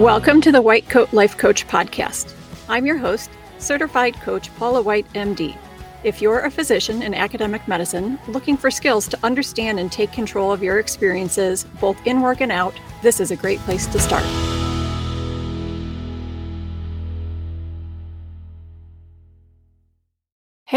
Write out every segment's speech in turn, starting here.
Welcome to the White Coat Life Coach Podcast. I'm your host, certified coach Paula White, MD. If you're a physician in academic medicine looking for skills to understand and take control of your experiences, both in work and out, this is a great place to start.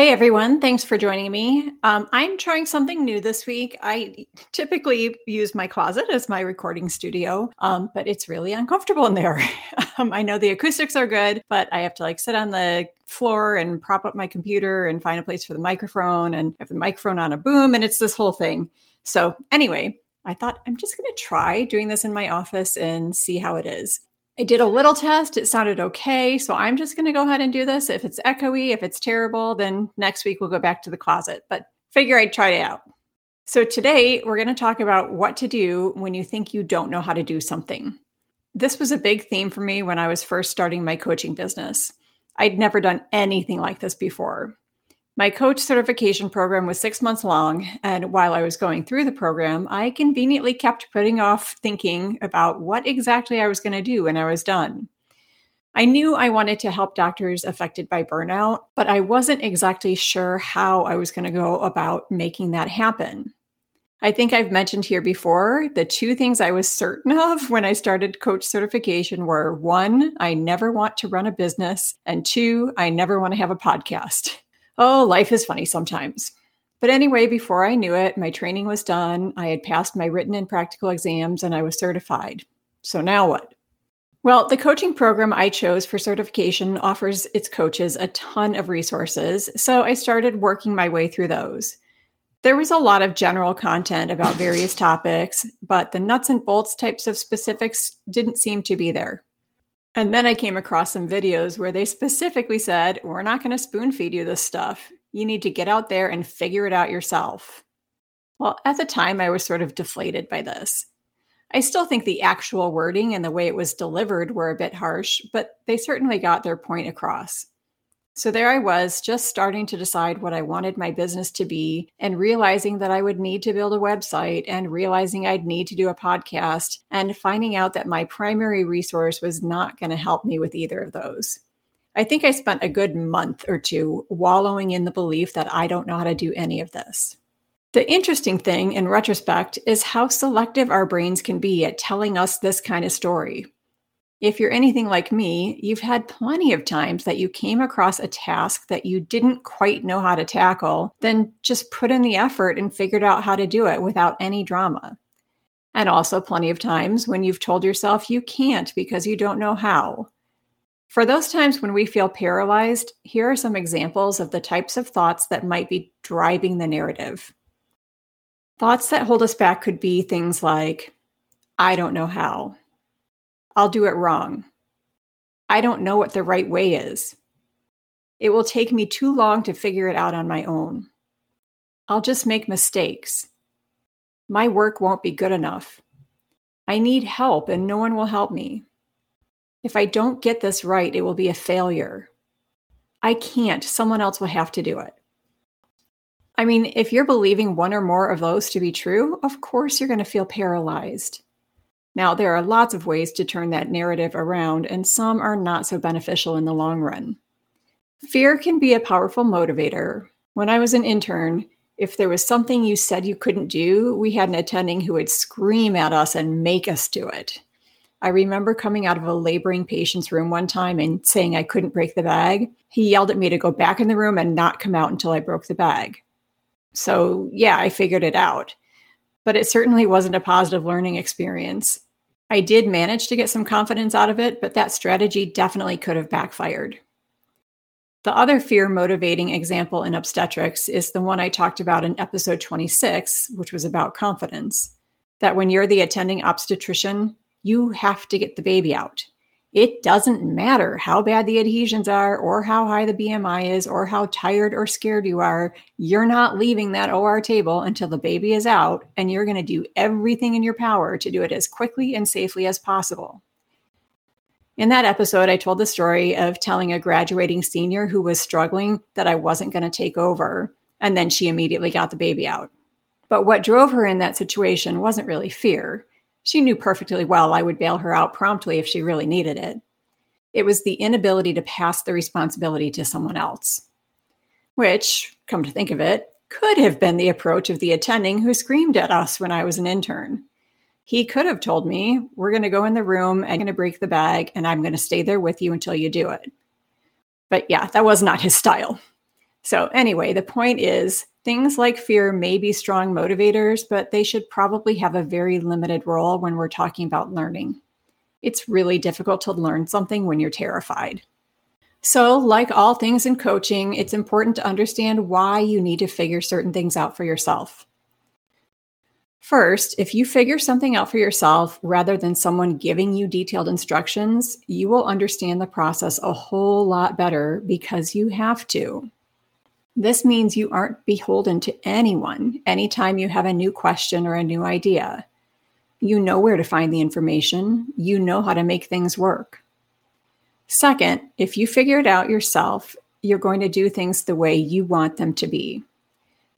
Hey everyone, thanks for joining me. Um, I'm trying something new this week. I typically use my closet as my recording studio, um, but it's really uncomfortable in there. um, I know the acoustics are good, but I have to like sit on the floor and prop up my computer and find a place for the microphone and have the microphone on a boom, and it's this whole thing. So, anyway, I thought I'm just going to try doing this in my office and see how it is. I did a little test. It sounded okay. So I'm just going to go ahead and do this. If it's echoey, if it's terrible, then next week we'll go back to the closet. But figure I'd try it out. So today we're going to talk about what to do when you think you don't know how to do something. This was a big theme for me when I was first starting my coaching business. I'd never done anything like this before. My coach certification program was six months long, and while I was going through the program, I conveniently kept putting off thinking about what exactly I was going to do when I was done. I knew I wanted to help doctors affected by burnout, but I wasn't exactly sure how I was going to go about making that happen. I think I've mentioned here before the two things I was certain of when I started coach certification were one, I never want to run a business, and two, I never want to have a podcast. Oh, life is funny sometimes. But anyway, before I knew it, my training was done. I had passed my written and practical exams and I was certified. So now what? Well, the coaching program I chose for certification offers its coaches a ton of resources. So I started working my way through those. There was a lot of general content about various topics, but the nuts and bolts types of specifics didn't seem to be there. And then I came across some videos where they specifically said, We're not going to spoon feed you this stuff. You need to get out there and figure it out yourself. Well, at the time, I was sort of deflated by this. I still think the actual wording and the way it was delivered were a bit harsh, but they certainly got their point across. So there I was, just starting to decide what I wanted my business to be, and realizing that I would need to build a website, and realizing I'd need to do a podcast, and finding out that my primary resource was not going to help me with either of those. I think I spent a good month or two wallowing in the belief that I don't know how to do any of this. The interesting thing in retrospect is how selective our brains can be at telling us this kind of story. If you're anything like me, you've had plenty of times that you came across a task that you didn't quite know how to tackle, then just put in the effort and figured out how to do it without any drama. And also plenty of times when you've told yourself you can't because you don't know how. For those times when we feel paralyzed, here are some examples of the types of thoughts that might be driving the narrative. Thoughts that hold us back could be things like, I don't know how. I'll do it wrong. I don't know what the right way is. It will take me too long to figure it out on my own. I'll just make mistakes. My work won't be good enough. I need help and no one will help me. If I don't get this right, it will be a failure. I can't, someone else will have to do it. I mean, if you're believing one or more of those to be true, of course you're going to feel paralyzed. Now, there are lots of ways to turn that narrative around, and some are not so beneficial in the long run. Fear can be a powerful motivator. When I was an intern, if there was something you said you couldn't do, we had an attending who would scream at us and make us do it. I remember coming out of a laboring patient's room one time and saying I couldn't break the bag. He yelled at me to go back in the room and not come out until I broke the bag. So, yeah, I figured it out but it certainly wasn't a positive learning experience. I did manage to get some confidence out of it, but that strategy definitely could have backfired. The other fear motivating example in obstetrics is the one I talked about in episode 26, which was about confidence. That when you're the attending obstetrician, you have to get the baby out. It doesn't matter how bad the adhesions are, or how high the BMI is, or how tired or scared you are. You're not leaving that OR table until the baby is out, and you're going to do everything in your power to do it as quickly and safely as possible. In that episode, I told the story of telling a graduating senior who was struggling that I wasn't going to take over, and then she immediately got the baby out. But what drove her in that situation wasn't really fear. She knew perfectly well I would bail her out promptly if she really needed it. It was the inability to pass the responsibility to someone else, which, come to think of it, could have been the approach of the attending who screamed at us when I was an intern. He could have told me, We're going to go in the room, I'm going to break the bag, and I'm going to stay there with you until you do it. But yeah, that was not his style. So, anyway, the point is things like fear may be strong motivators, but they should probably have a very limited role when we're talking about learning. It's really difficult to learn something when you're terrified. So, like all things in coaching, it's important to understand why you need to figure certain things out for yourself. First, if you figure something out for yourself rather than someone giving you detailed instructions, you will understand the process a whole lot better because you have to. This means you aren't beholden to anyone anytime you have a new question or a new idea. You know where to find the information, you know how to make things work. Second, if you figure it out yourself, you're going to do things the way you want them to be,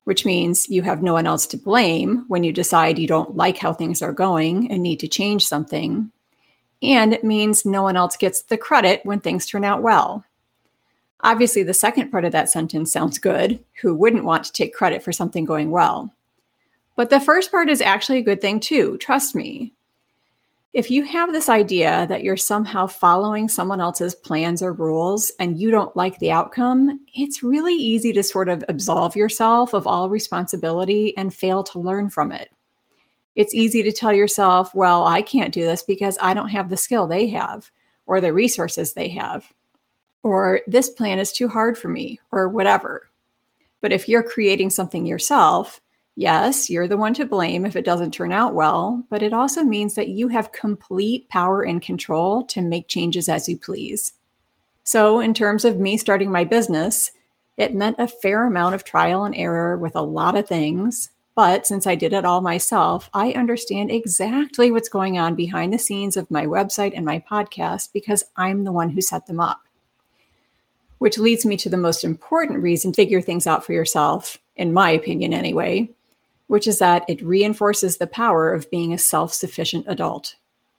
which means you have no one else to blame when you decide you don't like how things are going and need to change something. And it means no one else gets the credit when things turn out well. Obviously, the second part of that sentence sounds good. Who wouldn't want to take credit for something going well? But the first part is actually a good thing too. Trust me. If you have this idea that you're somehow following someone else's plans or rules and you don't like the outcome, it's really easy to sort of absolve yourself of all responsibility and fail to learn from it. It's easy to tell yourself, well, I can't do this because I don't have the skill they have or the resources they have, or this plan is too hard for me, or whatever. But if you're creating something yourself, Yes, you're the one to blame if it doesn't turn out well, but it also means that you have complete power and control to make changes as you please. So, in terms of me starting my business, it meant a fair amount of trial and error with a lot of things. But since I did it all myself, I understand exactly what's going on behind the scenes of my website and my podcast because I'm the one who set them up. Which leads me to the most important reason to figure things out for yourself, in my opinion anyway, which is that it reinforces the power of being a self sufficient adult.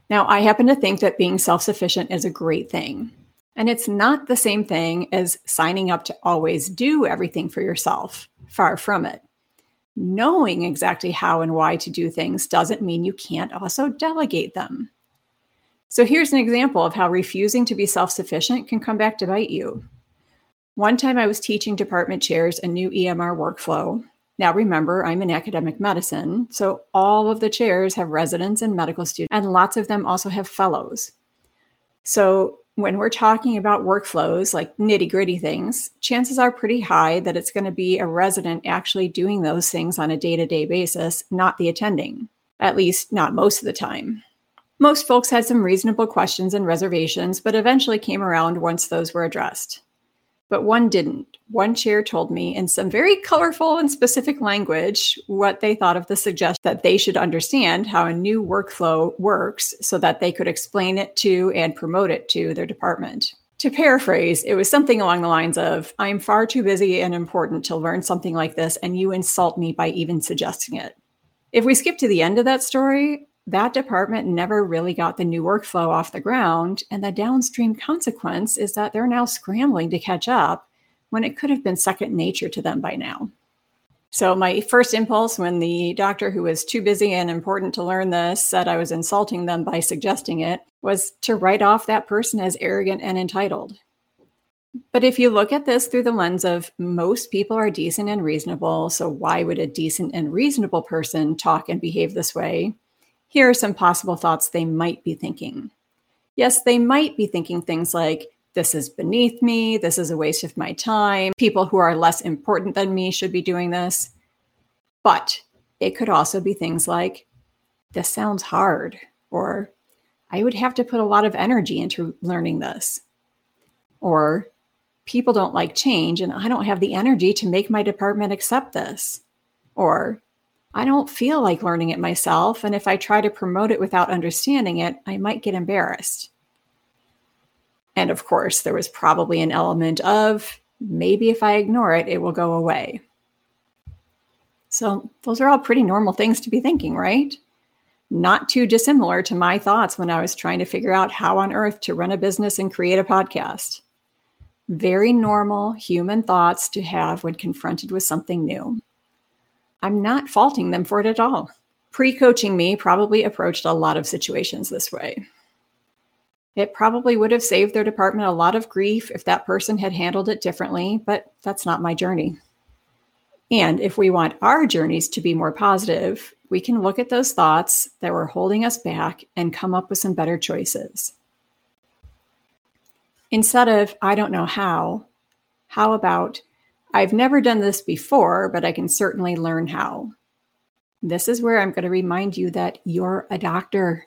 Now, I happen to think that being self sufficient is a great thing. And it's not the same thing as signing up to always do everything for yourself. Far from it. Knowing exactly how and why to do things doesn't mean you can't also delegate them. So here's an example of how refusing to be self sufficient can come back to bite you. One time I was teaching department chairs a new EMR workflow, now, remember, I'm in academic medicine, so all of the chairs have residents and medical students, and lots of them also have fellows. So, when we're talking about workflows, like nitty gritty things, chances are pretty high that it's going to be a resident actually doing those things on a day to day basis, not the attending, at least not most of the time. Most folks had some reasonable questions and reservations, but eventually came around once those were addressed but one didn't. One chair told me in some very colorful and specific language what they thought of the suggestion that they should understand how a new workflow works so that they could explain it to and promote it to their department. To paraphrase, it was something along the lines of I'm far too busy and important to learn something like this, and you insult me by even suggesting it. If we skip to the end of that story, that department never really got the new workflow off the ground. And the downstream consequence is that they're now scrambling to catch up when it could have been second nature to them by now. So, my first impulse when the doctor who was too busy and important to learn this said I was insulting them by suggesting it was to write off that person as arrogant and entitled. But if you look at this through the lens of most people are decent and reasonable, so why would a decent and reasonable person talk and behave this way? Here are some possible thoughts they might be thinking. Yes, they might be thinking things like, this is beneath me, this is a waste of my time, people who are less important than me should be doing this. But it could also be things like, this sounds hard, or I would have to put a lot of energy into learning this. Or people don't like change and I don't have the energy to make my department accept this. Or I don't feel like learning it myself. And if I try to promote it without understanding it, I might get embarrassed. And of course, there was probably an element of maybe if I ignore it, it will go away. So, those are all pretty normal things to be thinking, right? not too dissimilar to my thoughts when I was trying to figure out how on earth to run a business and create a podcast. Very normal human thoughts to have when confronted with something new. I'm not faulting them for it at all. Pre coaching me probably approached a lot of situations this way. It probably would have saved their department a lot of grief if that person had handled it differently, but that's not my journey. And if we want our journeys to be more positive, we can look at those thoughts that were holding us back and come up with some better choices. Instead of, I don't know how, how about, I've never done this before, but I can certainly learn how. This is where I'm going to remind you that you're a doctor.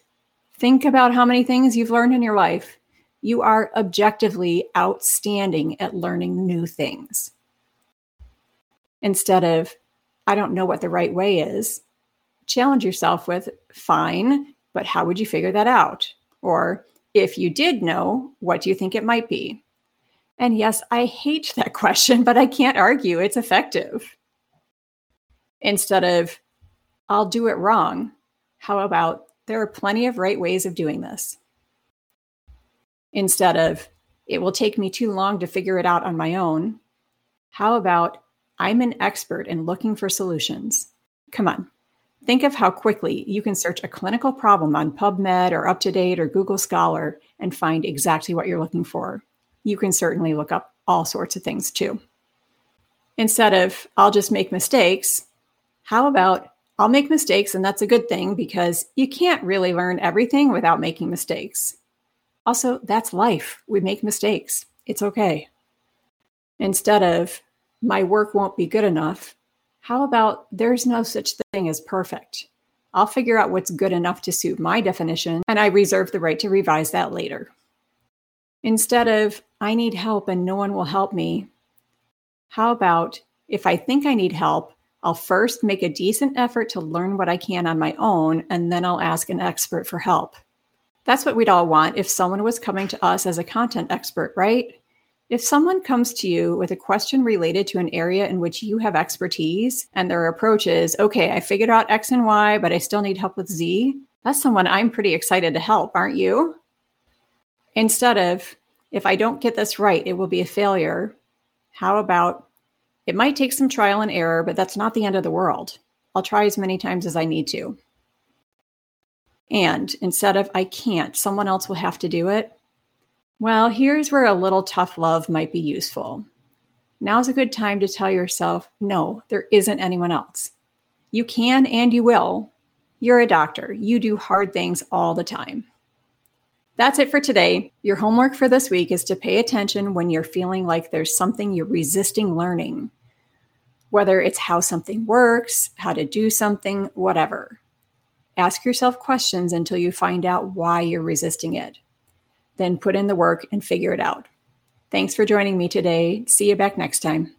Think about how many things you've learned in your life. You are objectively outstanding at learning new things. Instead of, I don't know what the right way is, challenge yourself with, fine, but how would you figure that out? Or, if you did know, what do you think it might be? And yes, I hate that question, but I can't argue it's effective. Instead of, I'll do it wrong, how about there are plenty of right ways of doing this? Instead of, it will take me too long to figure it out on my own, how about I'm an expert in looking for solutions? Come on, Think of how quickly you can search a clinical problem on PubMed or UpToDate or Google Scholar and find exactly what you're looking for. You can certainly look up all sorts of things too. Instead of, I'll just make mistakes, how about, I'll make mistakes and that's a good thing because you can't really learn everything without making mistakes. Also, that's life. We make mistakes. It's okay. Instead of, my work won't be good enough, how about there's no such thing as perfect? I'll figure out what's good enough to suit my definition, and I reserve the right to revise that later. Instead of, I need help and no one will help me, how about if I think I need help, I'll first make a decent effort to learn what I can on my own, and then I'll ask an expert for help. That's what we'd all want if someone was coming to us as a content expert, right? If someone comes to you with a question related to an area in which you have expertise and their approach is, okay, I figured out X and Y, but I still need help with Z, that's someone I'm pretty excited to help, aren't you? Instead of, if I don't get this right, it will be a failure. How about, it might take some trial and error, but that's not the end of the world. I'll try as many times as I need to. And instead of, I can't, someone else will have to do it, well, here's where a little tough love might be useful. Now's a good time to tell yourself, no, there isn't anyone else. You can and you will. You're a doctor. You do hard things all the time. That's it for today. Your homework for this week is to pay attention when you're feeling like there's something you're resisting learning, whether it's how something works, how to do something, whatever. Ask yourself questions until you find out why you're resisting it then put in the work and figure it out. Thanks for joining me today. See you back next time.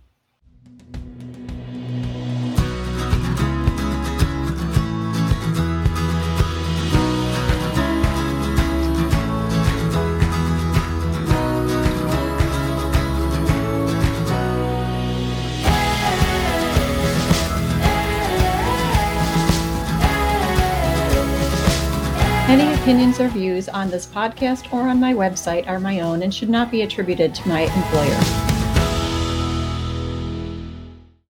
Opinions or views on this podcast or on my website are my own and should not be attributed to my employer.